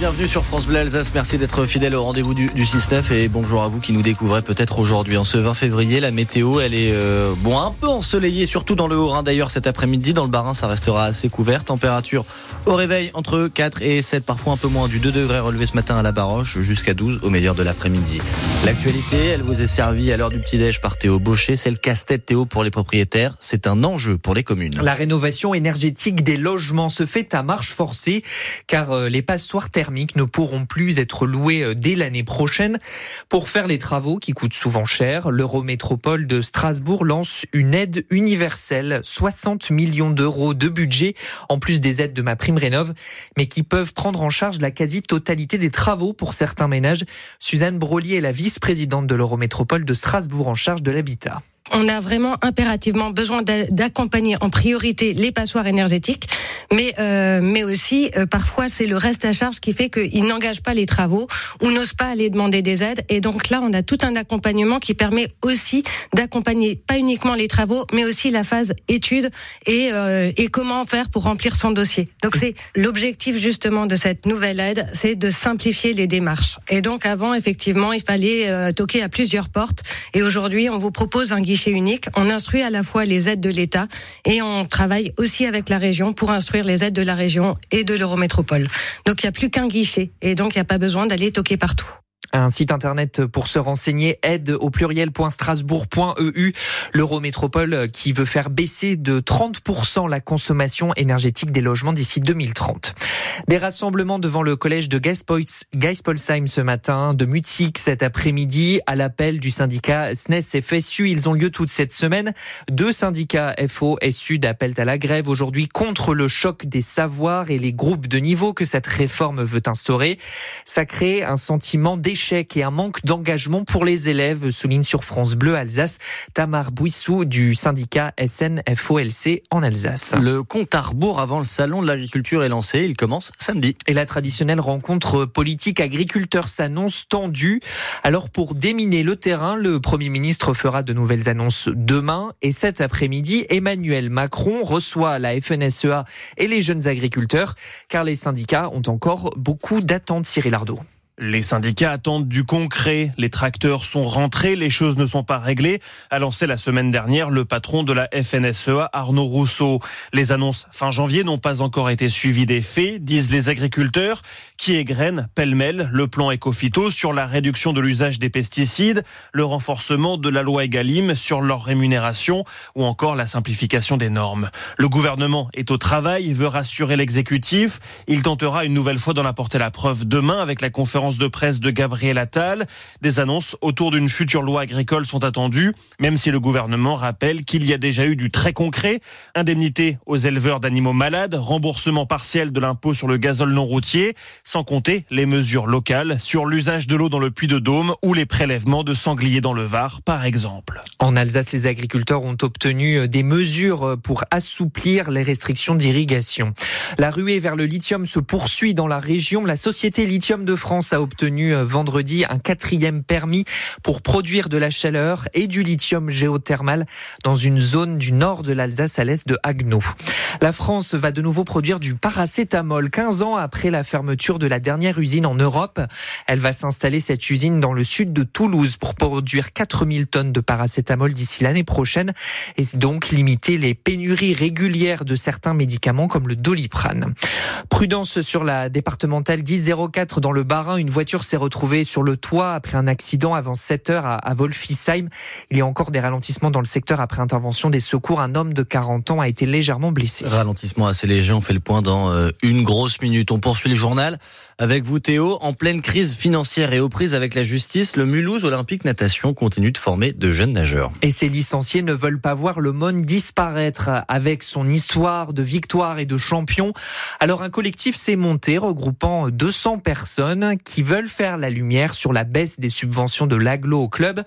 bienvenue sur France Bleu Alsace. Merci d'être fidèle au rendez-vous du, 6-9 et bonjour à vous qui nous découvrez peut-être aujourd'hui. En ce 20 février, la météo, elle est euh, bon un peu ensoleillée, surtout dans le Haut-Rhin d'ailleurs cet après-midi. Dans le Bas-Rhin, ça restera assez couvert. Température au réveil entre 4 et 7, parfois un peu moins du 2 degrés relevé ce matin à la Baroche, jusqu'à 12 au meilleur de l'après-midi. L'actualité, elle vous est servie à l'heure du petit-déj par Théo Baucher. C'est le casse-tête Théo pour les propriétaires. C'est un enjeu pour les communes. La rénovation énergétique des logements se fait à marche forcée car euh, les passoires thermiques ne pourront plus être louées euh, dès l'année prochaine. Pour faire les travaux qui coûtent souvent cher, l'Eurométropole de Strasbourg lance une aide universelle, 60 millions d'euros de budget, en plus des aides de ma prime rénov, mais qui peuvent prendre en charge la quasi-totalité des travaux pour certains ménages. Suzanne Brolier est la vice-présidente de l'Eurométropole de Strasbourg en charge de l'habitat on a vraiment impérativement besoin d'accompagner en priorité les passoires énergétiques, mais euh, mais aussi euh, parfois c'est le reste à charge qui fait qu'ils n'engagent pas les travaux ou n'osent pas aller demander des aides. Et donc là, on a tout un accompagnement qui permet aussi d'accompagner pas uniquement les travaux, mais aussi la phase étude et euh, et comment faire pour remplir son dossier. Donc c'est l'objectif justement de cette nouvelle aide, c'est de simplifier les démarches. Et donc avant, effectivement, il fallait toquer à plusieurs portes. Et aujourd'hui, on vous propose un guichet unique. On instruit à la fois les aides de l'État et on travaille aussi avec la région pour instruire les aides de la région et de l'Eurométropole. Donc il n'y a plus qu'un guichet et donc il n'y a pas besoin d'aller toquer partout. Un site internet pour se renseigner, aide au pluriel.strasbourg.eu. L'Eurométropole qui veut faire baisser de 30% la consommation énergétique des logements d'ici 2030. Des rassemblements devant le collège de Geispolsheim ce matin, de Mutzig cet après-midi, à l'appel du syndicat SNES FSU. Ils ont lieu toute cette semaine. Deux syndicats FO et Sud appellent à la grève aujourd'hui contre le choc des savoirs et les groupes de niveau que cette réforme veut instaurer. Ça crée un sentiment d'échec et un manque d'engagement pour les élèves, souligne sur France Bleu Alsace Tamar Bouissou du syndicat SNFOLC en Alsace. Le compte à rebours avant le salon de l'agriculture est lancé. Il commence samedi. Et la traditionnelle rencontre politique agriculteur s'annonce tendue. Alors pour déminer le terrain, le Premier ministre fera de nouvelles annonces demain et cet après-midi, Emmanuel Macron reçoit la FNSEA et les jeunes agriculteurs car les syndicats ont encore beaucoup d'attentes, Cyril Ardo. Les syndicats attendent du concret. Les tracteurs sont rentrés, les choses ne sont pas réglées, a lancé la semaine dernière le patron de la FNSEA, Arnaud Rousseau. Les annonces fin janvier n'ont pas encore été suivies des faits, disent les agriculteurs, qui égrènent pêle-mêle le plan Ecofito sur la réduction de l'usage des pesticides, le renforcement de la loi Egalim sur leur rémunération ou encore la simplification des normes. Le gouvernement est au travail, veut rassurer l'exécutif. Il tentera une nouvelle fois d'en apporter la preuve demain avec la conférence de presse de Gabriel Attal. Des annonces autour d'une future loi agricole sont attendues, même si le gouvernement rappelle qu'il y a déjà eu du très concret. Indemnité aux éleveurs d'animaux malades, remboursement partiel de l'impôt sur le gazole non routier, sans compter les mesures locales sur l'usage de l'eau dans le puits de Dôme ou les prélèvements de sangliers dans le Var, par exemple. En Alsace, les agriculteurs ont obtenu des mesures pour assouplir les restrictions d'irrigation. La ruée vers le lithium se poursuit dans la région. La société Lithium de France a obtenu euh, vendredi un quatrième permis pour produire de la chaleur et du lithium géothermal dans une zone du nord de l'Alsace à l'est de Haguenau. La France va de nouveau produire du paracétamol 15 ans après la fermeture de la dernière usine en Europe. Elle va s'installer cette usine dans le sud de Toulouse pour produire 4000 tonnes de paracétamol d'ici l'année prochaine et donc limiter les pénuries régulières de certains médicaments comme le doliprane. Prudence sur la départementale 1004 dans le Bas-Rhin, une voiture s'est retrouvée sur le toit après un accident avant 7 heures à Wolfisheim. Il y a encore des ralentissements dans le secteur après intervention des secours. Un homme de 40 ans a été légèrement blessé. Ralentissement assez léger, on fait le point dans euh, une grosse minute. On poursuit le journal avec vous Théo. En pleine crise financière et aux prises avec la justice, le Mulhouse Olympique Natation continue de former de jeunes nageurs. Et ces licenciés ne veulent pas voir le Mon disparaître avec son histoire de victoire et de champion. Alors un collectif s'est monté regroupant 200 personnes qui veulent faire la lumière sur la baisse des subventions de l'aglo au club.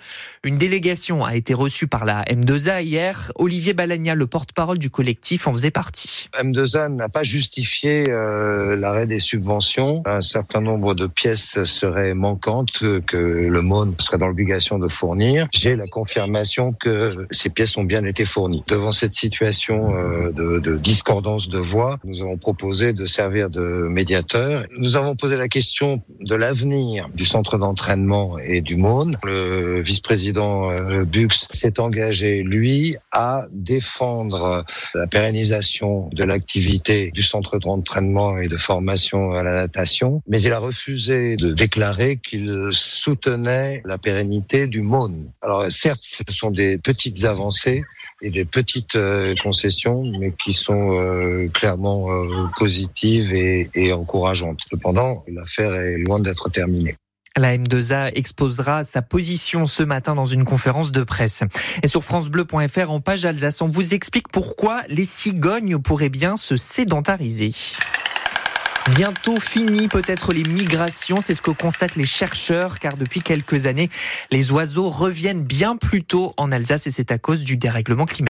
Une délégation a été reçue par la M2A hier. Olivier Balagna, le porte-parole du collectif, en faisait partie. M2A n'a pas justifié euh, l'arrêt des subventions. Un certain nombre de pièces seraient manquantes que le MON serait dans l'obligation de fournir. J'ai la confirmation que ces pièces ont bien été fournies. Devant cette situation euh, de, de discordance de voix, nous avons proposé de servir de médiateur. Nous avons posé la question de l'avenir du centre d'entraînement et du MON. Le vice-président euh, Bux s'est engagé, lui, à défendre la pérennisation de l'activité du centre d'entraînement et de formation à la natation, mais il a refusé de déclarer qu'il soutenait la pérennité du MON. Alors certes, ce sont des petites avancées et des petites euh, concessions, mais qui sont euh, clairement euh, positives et, et encourageantes. Cependant, l'affaire est loin d'être terminée. La M2A exposera sa position ce matin dans une conférence de presse. Et sur francebleu.fr en page Alsace, on vous explique pourquoi les cigognes pourraient bien se sédentariser. Bientôt fini peut-être les migrations, c'est ce que constatent les chercheurs, car depuis quelques années, les oiseaux reviennent bien plus tôt en Alsace et c'est à cause du dérèglement climatique.